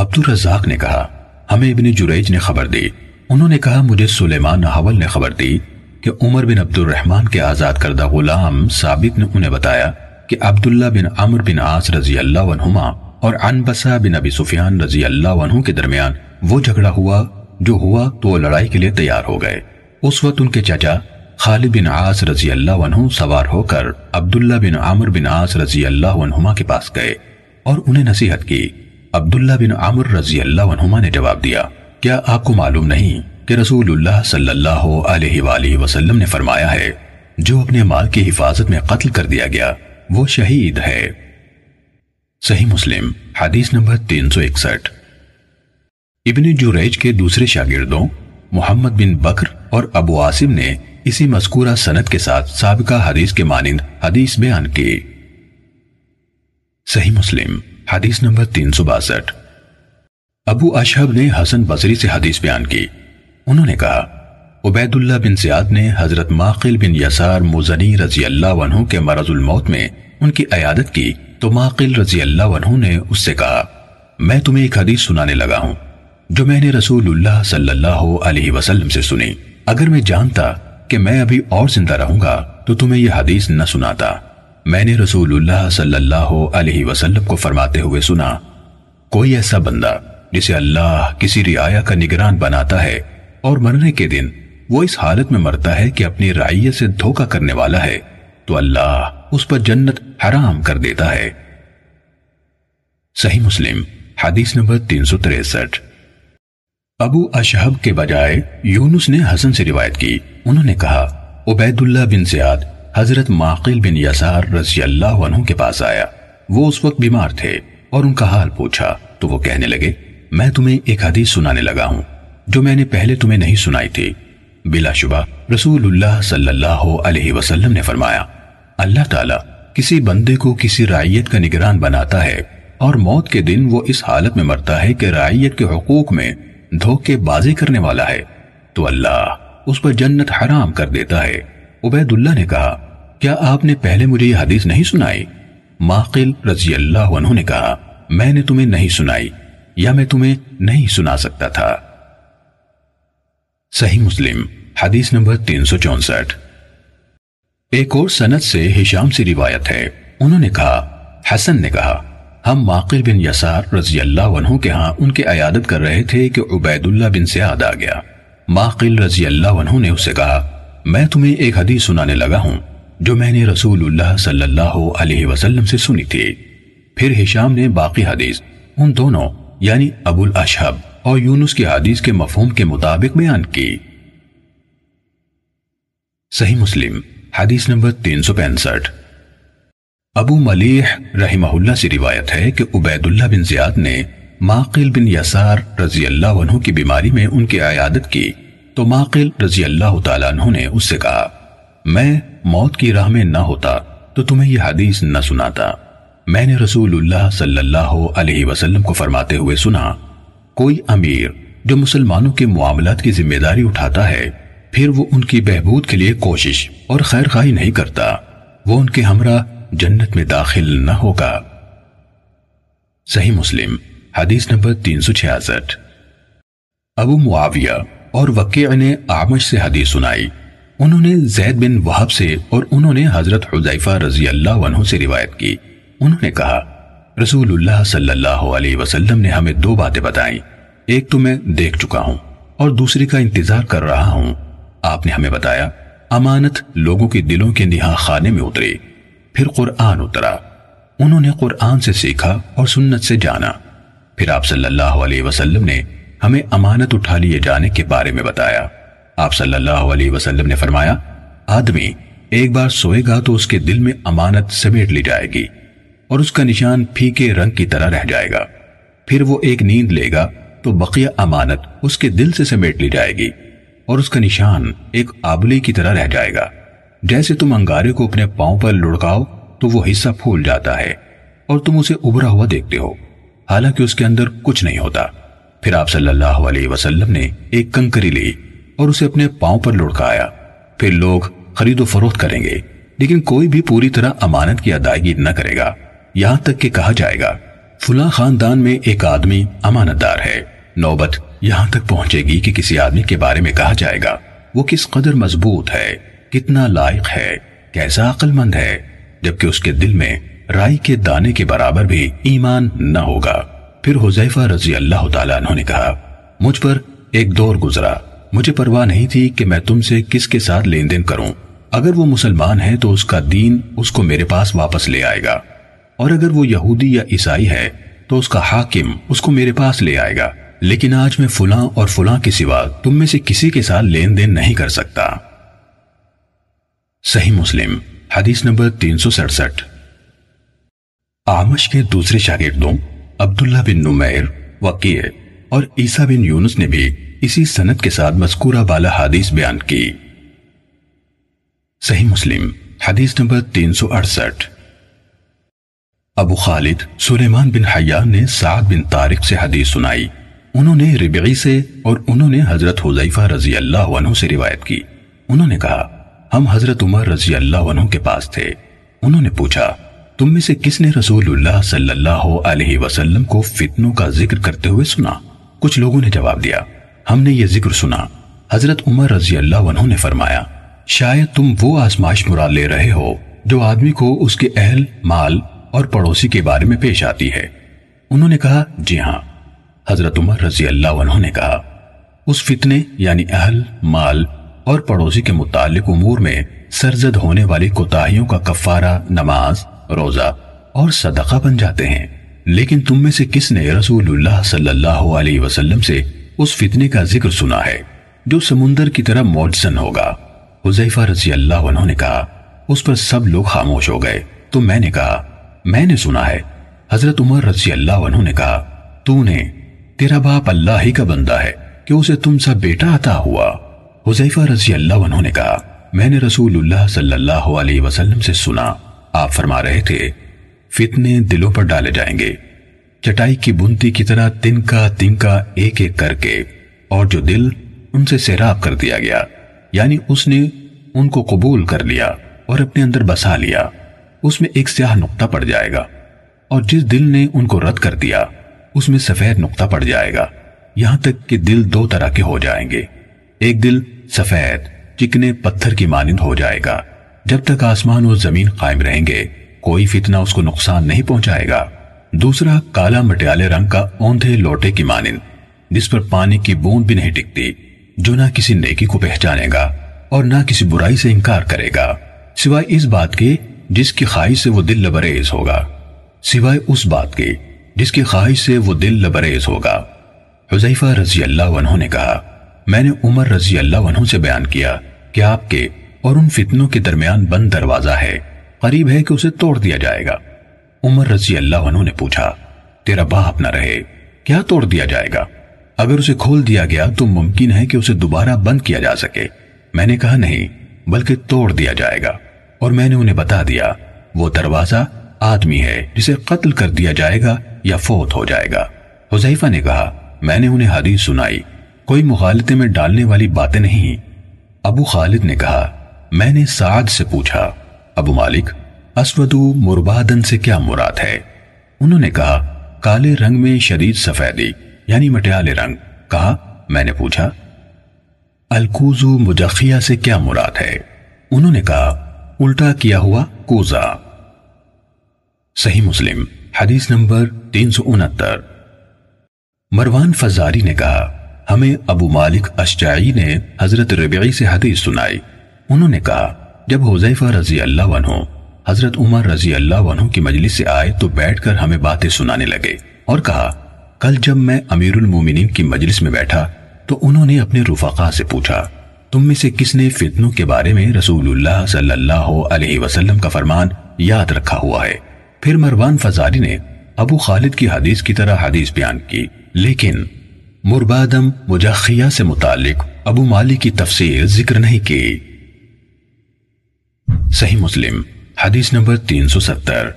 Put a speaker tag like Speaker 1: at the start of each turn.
Speaker 1: عبد الرزاق نے کہا، ہمیں ابن جریج نے خبر دی۔ انہوں نے کہا، مجھے سلیمان حول نے خبر دی کہ عمر بن عبد الرحمن کے آزاد کردہ غلام ثابت نے انہیں بتایا کہ عبداللہ بن عمر بن عاص رضی اللہ عنہما اور عنبسہ بن ابی سفیان رضی اللہ عنہ کے درمیان وہ جھگڑا ہوا، جو ہوا تو وہ لڑائی کے لیے تیار ہو گئے۔ اس وقت ان کے چچا خالد بن عاص رضی اللہ عنہ سوار ہو کر عبداللہ بن عامر بن عاص رضی اللہ عنہما کے پاس گئے اور انہیں نصیحت کی۔ عبداللہ بن عامر رضی اللہ عنہما نے جواب دیا، کیا آپ کو معلوم نہیں کہ رسول اللہ صلی اللہ علیہ وآلہ وسلم نے فرمایا ہے، جو اپنے مال کی حفاظت میں قتل کر دیا گیا، وہ شہید ہے۔ صحیح مسلم، حدیث نمبر تین سو اکسٹھ۔ ابن جوریج کے دوسرے شاگردوں، محمد بن بکر اور ابو عاصم نے اسی مذکورہ سنت کے ساتھ سابقہ حدیث کے مانند حدیث بیان کی۔ صحیح مسلم حدیث نمبر تین سو باسٹھ۔ ابو اشہب نے حسن بصری سے حدیث بیان کی۔ انہوں نے کہا عبید اللہ بن زیاد نے حضرت ماقل بن یسار مزنی رضی اللہ عنہ کے مرض الموت میں ان کی عیادت کی تو ماقل رضی اللہ عنہ نے اس سے کہا، میں تمہیں ایک حدیث سنانے لگا ہوں، جو میں نے رسول اللہ صلی اللہ علیہ وسلم سے سنی۔ اگر میں جانتا کہ میں ابھی اور زندہ رہوں گا تو تمہیں یہ حدیث نہ سناتا۔ میں نے رسول اللہ صلی اللہ علیہ وسلم کو فرماتے ہوئے سنا، کوئی ایسا بندہ جسے اللہ کسی رعایا کا نگران بناتا ہے اور مرنے کے دن وہ اس حالت میں مرتا ہے کہ اپنی رعیت سے دھوکہ کرنے والا ہے، تو اللہ اس پر جنت حرام کر دیتا ہے۔ صحیح مسلم، حدیث نمبر تین سو تریسٹھ۔ ابو اشہب کے بجائے یونس نے حسن سے روایت کی۔ انہوں نے کہا عبید اللہ بن زیاد حضرت معقل بن یسار رضی اللہ عنہ کے پاس آیا۔ وہ اس وقت بیمار تھے اور ان کا حال پوچھا، تو وہ کہنے لگے، میں تمہیں ایک حدیث سنانے لگا ہوں، جو میں نے پہلے تمہیں نہیں سنائی تھی۔ بلا شبہ رسول اللہ صلی اللہ علیہ وسلم نے فرمایا، اللہ تعالیٰ کسی بندے کو کسی رعیت کا نگران بناتا ہے اور موت کے دن وہ اس حالت میں مرتا ہے کہ رعیت کے حقوق میں دھوکے بازی کرنے والا ہے، تو اللہ اس پر جنت حرام کر دیتا ہے۔ عبید اللہ نے کہا، کیا آپ نے پہلے مجھے یہ حدیث نہیں سنائی؟ ماقل رضی اللہ عنہ نے کہا، میں نے تمہیں نہیں سنائی، یا میں تمہیں نہیں سنا سکتا تھا. صحیح مسلم، حدیث نمبر تین سو چونسٹھ۔ ایک اور سنت سے ہشام سے روایت ہے۔ انہوں نے کہا، حسن نے کہا، ہم ماقل بن یسار رضی اللہ عنہ کے ہاں ان کے عیادت کر رہے تھے کہ عبید اللہ بن سیاد آ گیا۔ ماقل رضی اللہ عنہ نے اس سے کہا میں تمہیں ایک حدیث سنانے لگا ہوں، جو میں نے رسول اللہ صلی اللہ علیہ وسلم سے سنی تھی۔ پھر ہشام نے باقی حدیث، ان دونوں یعنی ابو الاشہب اور یونس کی حدیث کے مفہوم کے مطابق بیان کی۔ صحیح مسلم، حدیث نمبر تین سو پینسٹھ۔ ابو ملیح رحمہ اللہ سے روایت ہے کہ عبید اللہ بن زیاد نے ماقل بن یسار رضی اللہ عنہ کی بیماری میں ان کی عیادت کی۔ تو ماقل رضی اللہ تعالیٰ عنہ نے اس سے کہا، میں موت کی راہ میں نہ ہوتا تو تمہیں یہ حدیث نہ سناتا۔ میں نے رسول اللہ صلی اللہ علیہ وسلم کو فرماتے ہوئے سنا، کوئی امیر جو مسلمانوں کے معاملات کی ذمہ داری اٹھاتا ہے، پھر وہ ان کی بہبود کے لیے کوشش اور خیر خواہی نہیں کرتا۔ وہ ان کے ہمراہ جنت میں داخل نہ ہوگا۔ صحیح مسلم، حدیث نمبر تین سو چھیاسٹھ۔ ابو معاویہ اور وقیع نے آمش سے حدیث سنائی۔ انہوں نے زید بن وحب سے اور انہوں نے حضرت حضیفہ رضی اللہ عنہ سے روایت کی۔ انہوں نے کہا، رسول اللہ صلی اللہ علیہ وسلم نے ہمیں دو باتیں بتائیں۔ ایک تو میں دیکھ چکا ہوں اور دوسری کا انتظار کر رہا ہوں۔ آپ نے ہمیں بتایا، امانت لوگوں کے دلوں کے نہا خانے میں اتری۔ پھر قرآن اترا۔ انہوں نے قرآن سے سیکھا اور سنت سے جانا۔ پھر آپ صلی اللہ علیہ وسلم نے ہمیں امانت اٹھا لیے جانے کے بارے میں بتایا۔ آپ صلی اللہ علیہ وسلم نے فرمایا، آدمی ایک بار سوئے گا تو اس کے دل میں امانت سمیٹ لی جائے گی اور اس کا نشان پھیکے رنگ کی طرح رہ جائے گا۔ پھر وہ ایک نیند لے گا تو بقیہ امانت اس کے دل سے سمیٹ لی جائے گی اور اس کا نشان ایک آبلی کی طرح رہ جائے گا۔ جیسے تم انگارے کو اپنے پاؤں پر لڑکاؤ تو وہ حصہ پھول جاتا ہے اور تم اسے ابھرا ہوا دیکھتے ہو۔ حالانکہ اس کے اندر کچھ نہیں ہوتا۔ پھر آپ صلی اللہ علیہ وسلم نے ایک کنکری لی اور اسے اپنے پاؤں پر لڑکایا پھر لوگ خرید و فروخت کریں گے، لیکن کوئی بھی پوری طرح امانت کی ادائیگی نہ کرے گا۔ یہاں تک کہ کہا جائے گا، فلاں خاندان میں ایک آدمی امانت دار ہے۔ نوبت یہاں تک پہنچے گی کہ کسی آدمی کے بارے میں کہا جائے گا، وہ کس قدر مضبوط ہے، کتنا لائق ہے، کیسا عقل مند ہے، جبکہ اس کے دل میں رائی کے دانے کے برابر بھی ایمان نہ ہوگا۔ پھر حضیفہ رضی اللہ تعالیٰ عنہ نے کہا، مجھ پر ایک دور گزرا۔ مجھے پرواہ نہیں تھی کہ میں تم سے کس کے ساتھ لین دین کروں۔ اگر وہ مسلمان ہے تو اس کا دین اس کو میرے پاس واپس لے آئے گا۔ اور اگر وہ یہودی یا عیسائی ہے تو اس کا حاکم اس کو میرے پاس لے آئے گا۔ لیکن آج میں فلاں اور فلاں کے سوا تم میں سے کسی کے ساتھ لین دین نہیں کر سکتا۔ صحیح مسلم، حدیث نمبر تین سو سڑسٹھ۔ آمش کے دوسرے شاگردوں عبداللہ بن نمیر وقیع اور عیسیٰ بن یونس نے بھی اسی سنت کے ساتھ مذکورہ بالا حدیث بیان کی۔ صحیح مسلم، حدیث نمبر تین سو اڑسٹھ۔ ابو خالد سلیمان بن حیان نے سعد بن طارق سے حدیث سنائی۔ انہوں نے ربعی سے اور انہوں نے حضرت حضیفہ رضی اللہ عنہ سے روایت کی۔ انہوں نے کہا، ہم حضرت عمر رضی اللہ عنہ کے پاس تھے۔ انہوں نے پوچھا تم میں سے کس نے رسول اللہ صلی اللہ علیہ وسلم کو فتنوں کا ذکر کرتے ہوئے سنا؟ کچھ لوگوں نے جواب دیا، ہم نے یہ ذکر سنا۔ حضرت عمر رضی اللہ عنہ نے فرمایا، شاید تم وہ آزمائش مراد لے رہے ہو جو آدمی کو اس کے اہل، مال اور پڑوسی کے بارے میں پیش آتی ہے۔ انہوں نے کہا جی ہاں۔ حضرت عمر رضی اللہ عنہ نے کہا، اس فتنے یعنی اہل، مال اور پڑوسی کے متعلق امور میں سرزد ہونے والی کوتاہیوں کا کفارہ، نماز روزہ اور صدقہ بن جاتے ہیں۔ لیکن تم میں سے کس نے رسول اللہ صلی اللہ علیہ وسلم سے اس فتنے کا ذکر سنا ہے جو سمندر کی طرح موجزن ہوگا؟ حضیفہ رضی اللہ عنہ نے کہا، اس پر سب لوگ خاموش ہو گئے۔ تو میں نے کہا، میں نے سنا ہے۔ حضرت عمر رضی اللہ عنہ نے کہا، تو نے، تیرا باپ اللہ ہی کا بندہ ہے کہ اسے تم سا بیٹا عطا ہوا۔ حضیفہ رضی اللہ عنہ نے کہا، میں نے رسول اللہ صلی اللہ علیہ وسلم سے سنا۔ آپ فرما رہے تھے، فتنے دلوں پر ڈالے جائیں گے۔ چٹائی کی بنتی کی طرح تنکا تنکا ایک ایک کر کے اور جو دل ان سے سیراب کر دیا گیا یعنی اس نے ان کو قبول کر لیا اور اپنے اندر بسا لیا۔ اس میں ایک سیاہ نقطہ پڑ جائے گا اور جس دل نے ان کو رد کر دیا، اس میں سفید نقطہ پڑ جائے گا۔ یہاں تک کہ دل دو طرح کے ہو جائیں گے۔ ایک دل سفید، چکنے پتھر کی مانند ہو جائے گا۔ جب تک آسمان اور زمین قائم رہیں گے، کوئی فتنہ اس کو نقصان نہیں پہنچائے گا۔ دوسرا، کالا مٹیالے رنگ کا اوندھے لوٹے کی مانند، جس پر پانی کی بوند بھی نہیں ٹکتی، جو نہ کسی نیکی کو پہچانے گا اور نہ کسی برائی سے انکار کرے گا۔ سوائے اس بات کے، جس کی خواہش سے وہ دل لبریز ہوگا۔ سوائے اس بات کے، جس کی خواہش سے وہ دل لبریز ہوگا۔ حضیفہ رضی اللہ عنہ نے کہا، میں نے عمر رضی اللہ عنہ سے بیان کیا کہ آپ کے اور ان فتنوں کے درمیان بند دروازہ ہے۔ قریب ہے کہ اسے توڑ دیا جائے گا۔ عمر رضی اللہ عنہ نے پوچھا، تیرا باپ نہ رہے، کیا توڑ دیا جائے گا؟ اگر اسے کھول دیا گیا تو ممکن ہے کہ اسے دوبارہ بند کیا جا سکے۔ میں نے کہا، نہیں، بلکہ توڑ دیا جائے گا۔ اور میں نے انہیں بتا دیا، وہ دروازہ آدمی ہے جسے قتل کر دیا جائے گا یا فوت ہو جائے گا۔ حضیفہ نے کہا، میں نے انہیں حدیث سنائی، کوئی مغالطے میں ڈالنے والی باتیں نہیں۔ ابو خالد نے کہا میں نے سعد سے پوچھا، ابو مالک اسودو مربادن سے کیا مراد ہے؟ انہوں نے کہا، کالے رنگ میں شدید سفیدی یعنی مٹیالے رنگ۔ کہا، میں نے پوچھا، الکوزو مجخیہ سے کیا مراد ہے؟ انہوں نے کہا، الٹا کیا ہوا کوزا صحیح مسلم، حدیث نمبر تین سو انہتر۔ مروان فزاری نے کہا، ہمیں ابو مالک اشجعی نے حضرت ربعی سے حدیث سنائی۔ انہوں نے کہا، جب حضیفہ رضی اللہ عنہ، حضرت عمر رضی اللہ عنہ کی مجلس سے آئے تو بیٹھ کر ہمیں باتیں سنانے لگے اور کہا، کل جب میں امیر المومنین کی مجلس میں بیٹھا تو انہوں نے اپنے رفقا سے پوچھا، تم میں سے کس نے فتنوں کے بارے میں رسول اللہ صلی اللہ علیہ وسلم کا فرمان یاد رکھا ہوا ہے؟ پھر مروان فزاری نے ابو خالد کی حدیث کی طرح حدیث بیان کی، لیکن مربادم مجخیہ سے متعلق ابو مالی کی تفسیر ذکر نہیں کی۔ صحیح مسلم حدیث نمبر تین سو ستر۔